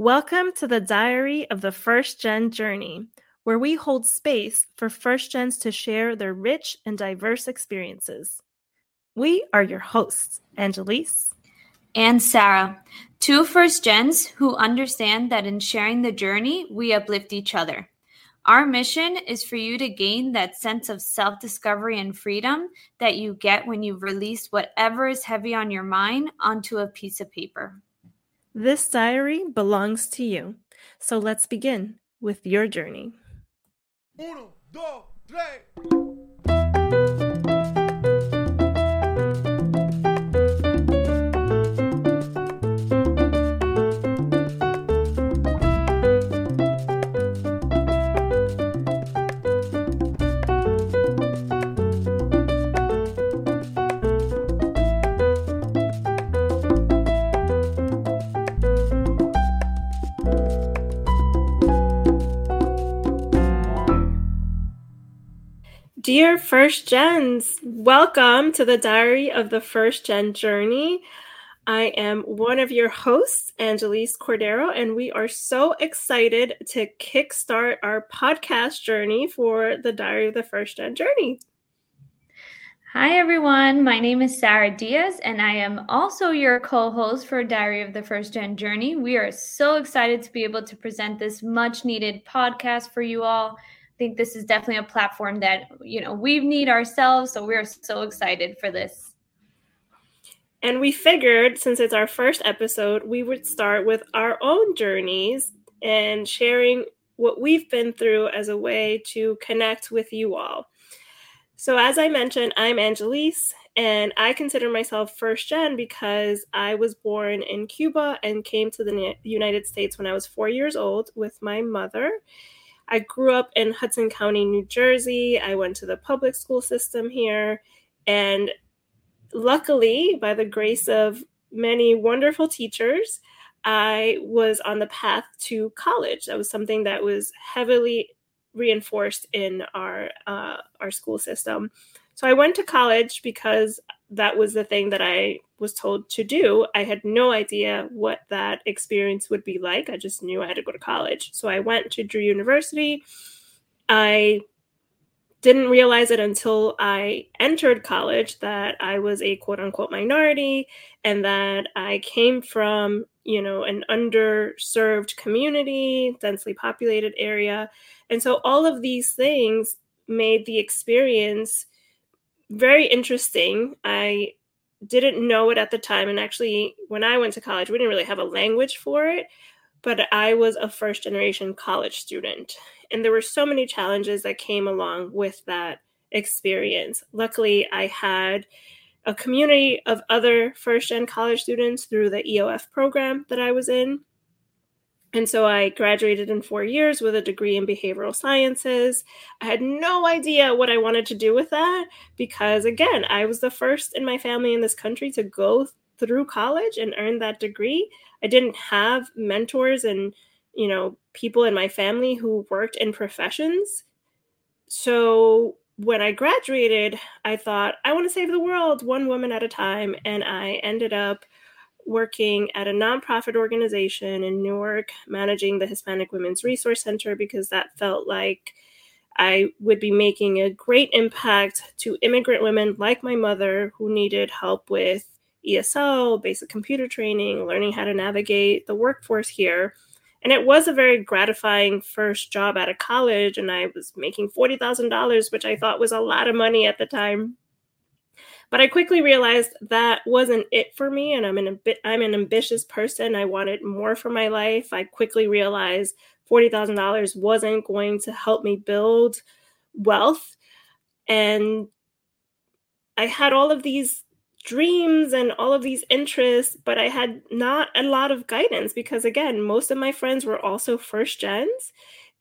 Welcome to the Diary of the First Gen Journey, where we hold space for first gens to share their rich and diverse experiences. We are your hosts, Anyelis and Sara, two first gens who understand that in sharing the journey, we uplift each other. Our mission is for you to gain that sense of self discovery and freedom that you get when you release whatever is heavy on your mind onto a piece of paper. This diary belongs to you. So let's begin with your journey. Uno, dos, tres. Dear First Gens, welcome to the Diary of the First Gen Journey. I am one of your hosts, Anyelis Cordero, and we are so excited to kickstart our podcast journey for the Diary of the First Gen Journey. Hi, everyone. My name is Sara Diaz, and I am also your co host for Diary of the First Gen Journey. We are so excited to be able to present this much needed podcast for you all think this is definitely a platform that you know we need ourselves so we're so excited for this. And we figured since it's our first episode we would start with our own journeys and sharing what we've been through as a way to connect with you all. So as i mentioned i'm Anyelis and i consider myself first gen because i was born in cuba and came to the united states when i was four years old with my mother I grew up in Hudson County, New Jersey. I went to the public school system here. And luckily, by the grace of many wonderful teachers, I was on the path to college. That was something that was heavily reinforced in our uh, our school system. So I went to college because that was the thing that I was told to do. I had no idea what that experience would be like. I just knew I had to go to college. So I went to Drew University. I didn't realize it until I entered college that I was a quote unquote minority and that I came from, you know, an underserved community, densely populated area. And so all of these things made the experience very interesting. I didn't know it at the time. And actually, when I went to college, we didn't really have a language for it, but I was a first generation college student. And there were so many challenges that came along with that experience. Luckily, I had a community of other first gen college students through the EOF program that I was in. And so I graduated in four years with a degree in behavioral sciences. I had no idea what I wanted to do with that because, again, I was the first in my family in this country to go through college and earn that degree. I didn't have mentors and, you know, people in my family who worked in professions. So when I graduated, I thought, I want to save the world one woman at a time. And I ended up working at a nonprofit organization in Newark, managing the Hispanic Women's Resource Center, because that felt like I would be making a great impact to immigrant women like my mother who needed help with ESL, basic computer training, learning how to navigate the workforce here. And it was a very gratifying first job out of college, and I was making $40,000, which I thought was a lot of money at the time. But I quickly realized that wasn't it for me, and I'm an I'm an ambitious person. I wanted more for my life. I quickly realized forty thousand dollars wasn't going to help me build wealth, and I had all of these dreams and all of these interests, but I had not a lot of guidance because, again, most of my friends were also first gens.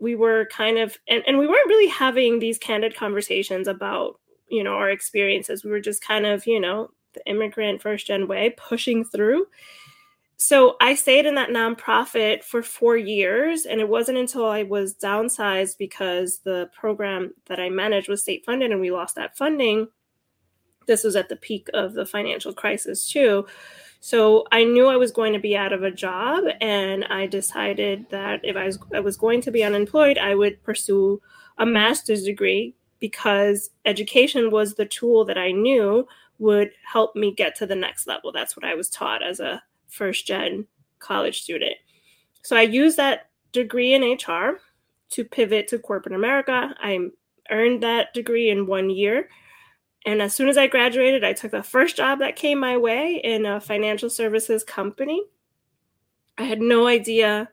We were kind of, and, and we weren't really having these candid conversations about you know our experiences. We were just kind of you know the immigrant first gen way pushing through. So i stayed in that nonprofit for four years and it wasn't until i was downsized because the program that i managed was state funded and we lost that funding. This was at the peak of the financial crisis too. So I knew I was going to be out of a job, and I decided that if I was, I was going to be unemployed, I would pursue a master's degree because education was the tool that I knew would help me get to the next level. That's what I was taught as a first gen college student. So I used that degree in HR to pivot to corporate America. I earned that degree in one year. And as soon as I graduated, I took the first job that came my way in a financial services company. I had no idea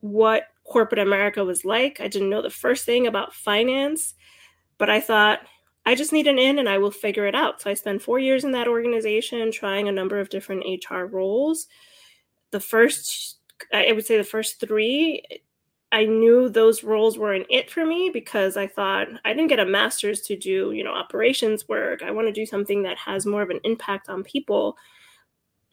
what corporate America was like. I didn't know the first thing about finance, but I thought, I just need an in and I will figure it out. So I spent four years in that organization trying a number of different HR roles. The first, I would say the first three, I knew those roles weren't it for me because I thought I didn't get a master's to do, you know, operations work. I want to do something that has more of an impact on people.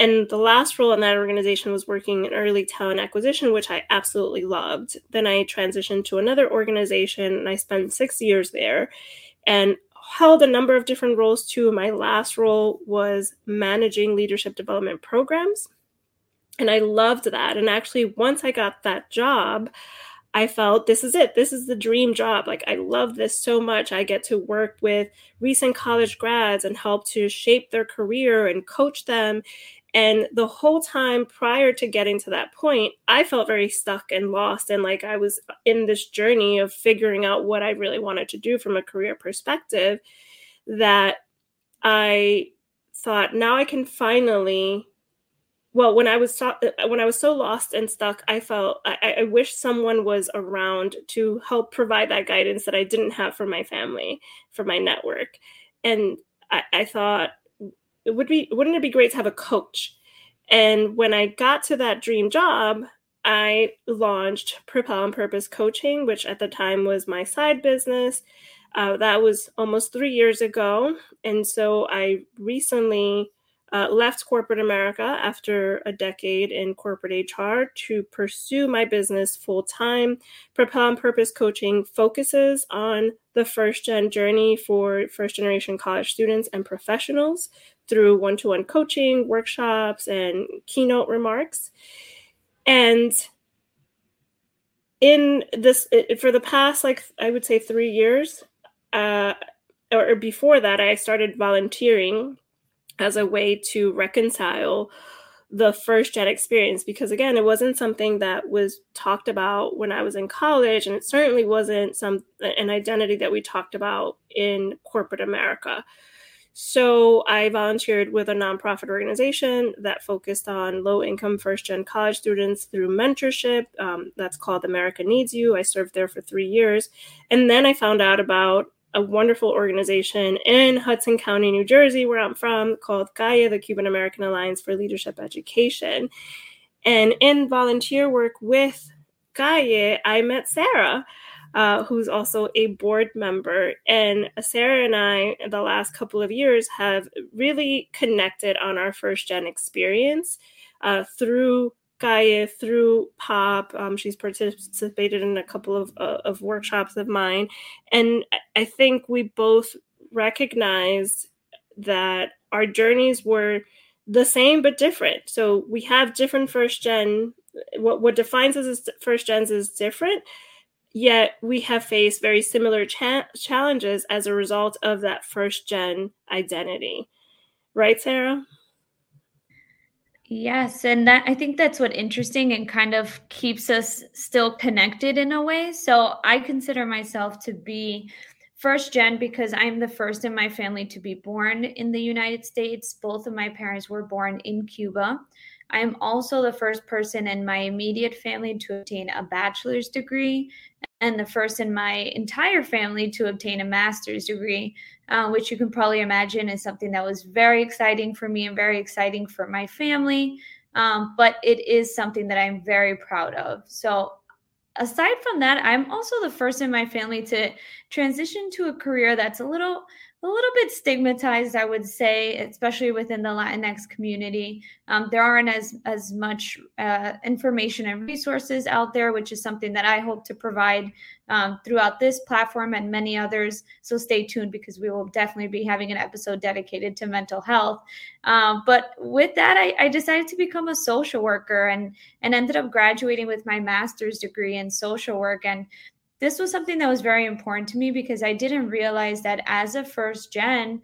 And the last role in that organization was working in early talent acquisition, which I absolutely loved. Then I transitioned to another organization and I spent six years there and held a number of different roles too. My last role was managing leadership development programs. And I loved that. And actually, once I got that job, I felt this is it. This is the dream job. Like, I love this so much. I get to work with recent college grads and help to shape their career and coach them. And the whole time prior to getting to that point, I felt very stuck and lost. And like I was in this journey of figuring out what I really wanted to do from a career perspective. That I thought, now I can finally well when i was so, when i was so lost and stuck i felt I, I wish someone was around to help provide that guidance that i didn't have for my family for my network and I, I thought it would be wouldn't it be great to have a coach? And when i got to that dream job i launched propel on purpose coaching which at the time was my side business. Uh, that was almost three years ago. And so i recently uh, left corporate America after a decade in corporate HR to pursue my business full time. Propel on Purpose Coaching focuses on the first gen journey for first generation college students and professionals through one to one coaching, workshops, and keynote remarks. And in this, for the past, like, I would say three years, uh, or before that, I started volunteering as a way to reconcile the first gen experience because again it wasn't something that was talked about when i was in college and it certainly wasn't some an identity that we talked about in corporate america so i volunteered with a nonprofit organization that focused on low income first gen college students through mentorship um, that's called america needs you. I served there for three years. And then i found out about a wonderful organization in Hudson County, New Jersey, where I'm from, called Gaia, the Cuban American Alliance for Leadership Education. And in volunteer work with Gaia, I met Sara, uh, who's also a board member. And Sara and I, the last couple of years, have really connected on our first gen experience uh, through Gaia through Pop. Um, she's participated in a couple of, uh, of workshops of mine. And I think we both recognize that our journeys were the same but different. So we have different first gen. What, what defines us as first gens is different, yet we have faced very similar cha- challenges as a result of that first gen identity. Right, Sara? Yes, and that I think that's what interesting and kind of keeps us still connected in a way. So I consider myself to be first gen because I'm the first in my family to be born in the United States. Both of my parents were born in Cuba. I am also the first person in my immediate family to obtain a bachelor's degree and the first in my entire family to obtain a master's degree, uh, which you can probably imagine is something that was very exciting for me and very exciting for my family. Um, but it is something that I'm very proud of. So, aside from that, I'm also the first in my family to transition to a career that's a little a little bit stigmatized, I would say, especially within the Latinx community. Um, there aren't as as much uh, information and resources out there, which is something that I hope to provide um, throughout this platform and many others. So stay tuned because we will definitely be having an episode dedicated to mental health. Um, but with that, I, I decided to become a social worker and and ended up graduating with my master's degree in social work and this was something that was very important to me because I didn't realize that as a first gen,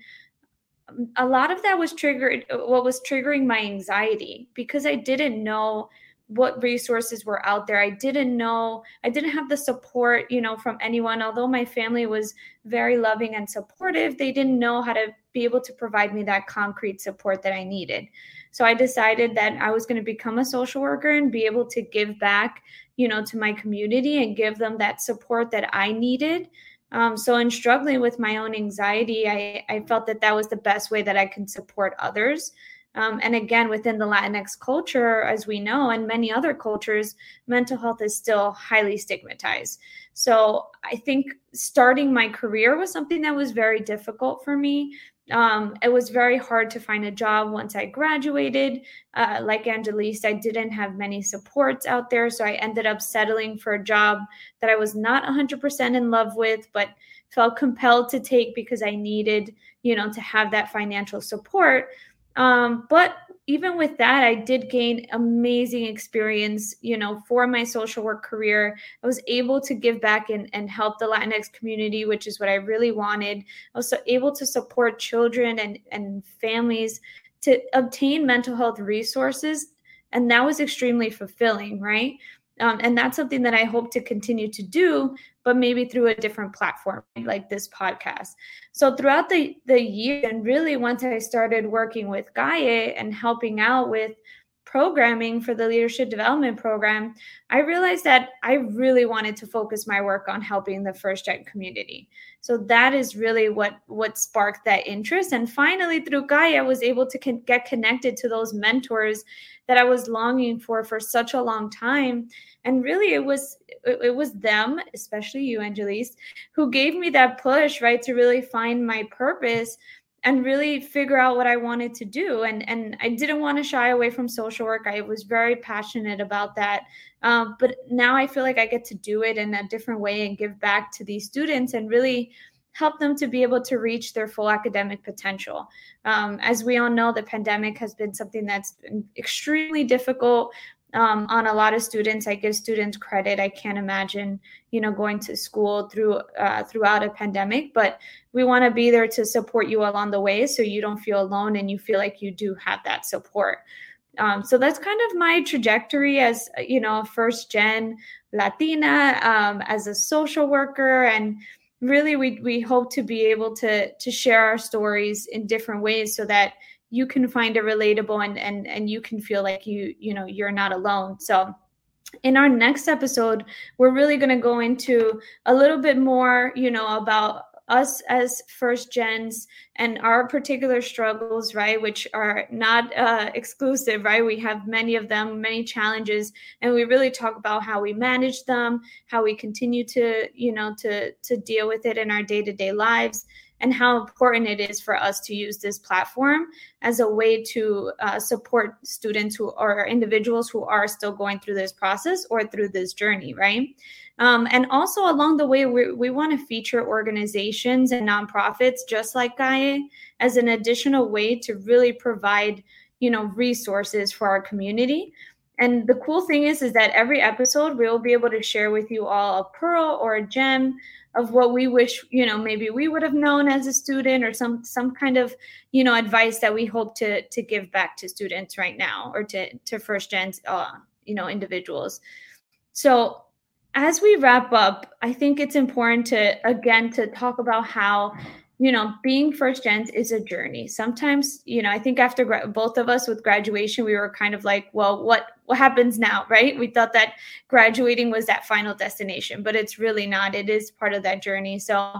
a lot of that was triggered, what was triggering my anxiety because I didn't know what resources were out there. I didn't know, I didn't have the support, you know, from anyone. Although my family was very loving and supportive, they didn't know how to be able to provide me that concrete support that I needed. So I decided that I was going to become a social worker and be able to give back you know to my community and give them that support that i needed. Um, so in struggling with my own anxiety I, I felt that that was the best way that i can support others. Um, and again within the latinx culture as we know and many other cultures mental health is still highly stigmatized. So i think starting my career was something that was very difficult for me um, it was very hard to find a job once I graduated. Uh, like Anyelis, I didn't have many supports out there. So I ended up settling for a job that I was not 100% in love with, but felt compelled to take because I needed, you know, to have that financial support. Um, but even with that, I did gain amazing experience, you know, for my social work career. I was able to give back and, and help the Latinx community, which is what I really wanted. I was able to support children and, and families to obtain mental health resources. And that was extremely fulfilling, right? Um, and that's something that I hope to continue to do, but maybe through a different platform like this podcast. So throughout the, the year, and really once I started working with Gaia and helping out with programming for the leadership development program, I realized that I really wanted to focus my work on helping the first gen community. So that is really what what sparked that interest. And finally, through Gaia, I was able to con- get connected to those mentors that I was longing for for such a long time. And really, it was it, it was them, especially you, Anyelis, who gave me that push, right, to really find my purpose and really figure out what I wanted to do. And and I didn't want to shy away from social work. I was very passionate about that. Um, but now I feel like I get to do it in a different way and give back to these students and really help them to be able to reach their full academic potential. Um, as we all know, the pandemic has been something that's been extremely difficult um, on a lot of students. I give students credit. I can't imagine, you know, going to school through uh, throughout a pandemic, but we want to be there to support you along the way, so you don't feel alone and you feel like you do have that support. Um, so that's kind of my trajectory as you know, first gen Latina, um, as a social worker, and really we we hope to be able to to share our stories in different ways so that you can find it relatable and and and you can feel like you you know you're not alone so in our next episode we're really going to go into a little bit more you know about us as first gens and our particular struggles, right, which are not uh, exclusive, right? We have many of them, many challenges, and we really talk about how we manage them, how we continue to, you know, to to deal with it in our day to day lives, and how important it is for us to use this platform as a way to uh, support students who are individuals who are still going through this process or through this journey, right? Um, and also along the way, we, we want to feature organizations and nonprofits just like Gaia as an additional way to really provide, you know, resources for our community. And the cool thing is, is that every episode we'll be able to share with you all a pearl or a gem of what we wish, you know, maybe we would have known as a student or some some kind of, you know, advice that we hope to to give back to students right now or to to first gen, uh, you know, individuals. So as we wrap up, I think it's important to again to talk about how you know being first gens is a journey. Sometimes, you know, I think after gra- both of us with graduation, we were kind of like, well, what what happens now, right? We thought that graduating was that final destination, but it's really not. It is part of that journey. So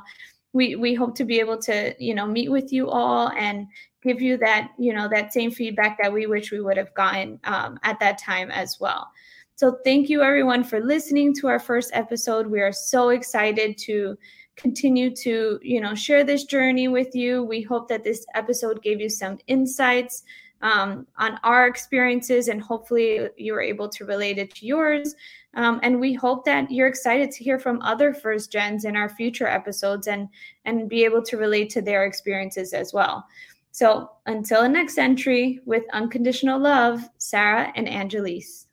we we hope to be able to you know meet with you all and give you that you know that same feedback that we wish we would have gotten um, at that time as well so thank you everyone for listening to our first episode. We are so excited to continue to, you know, share this journey with you. We hope that this episode gave you some insights um, on our experiences, and hopefully you were able to relate it to yours. Um, and we hope that you're excited to hear from other first gens in our future episodes and and be able to relate to their experiences as well. So until the next entry, with unconditional love, Sara and Anyelis.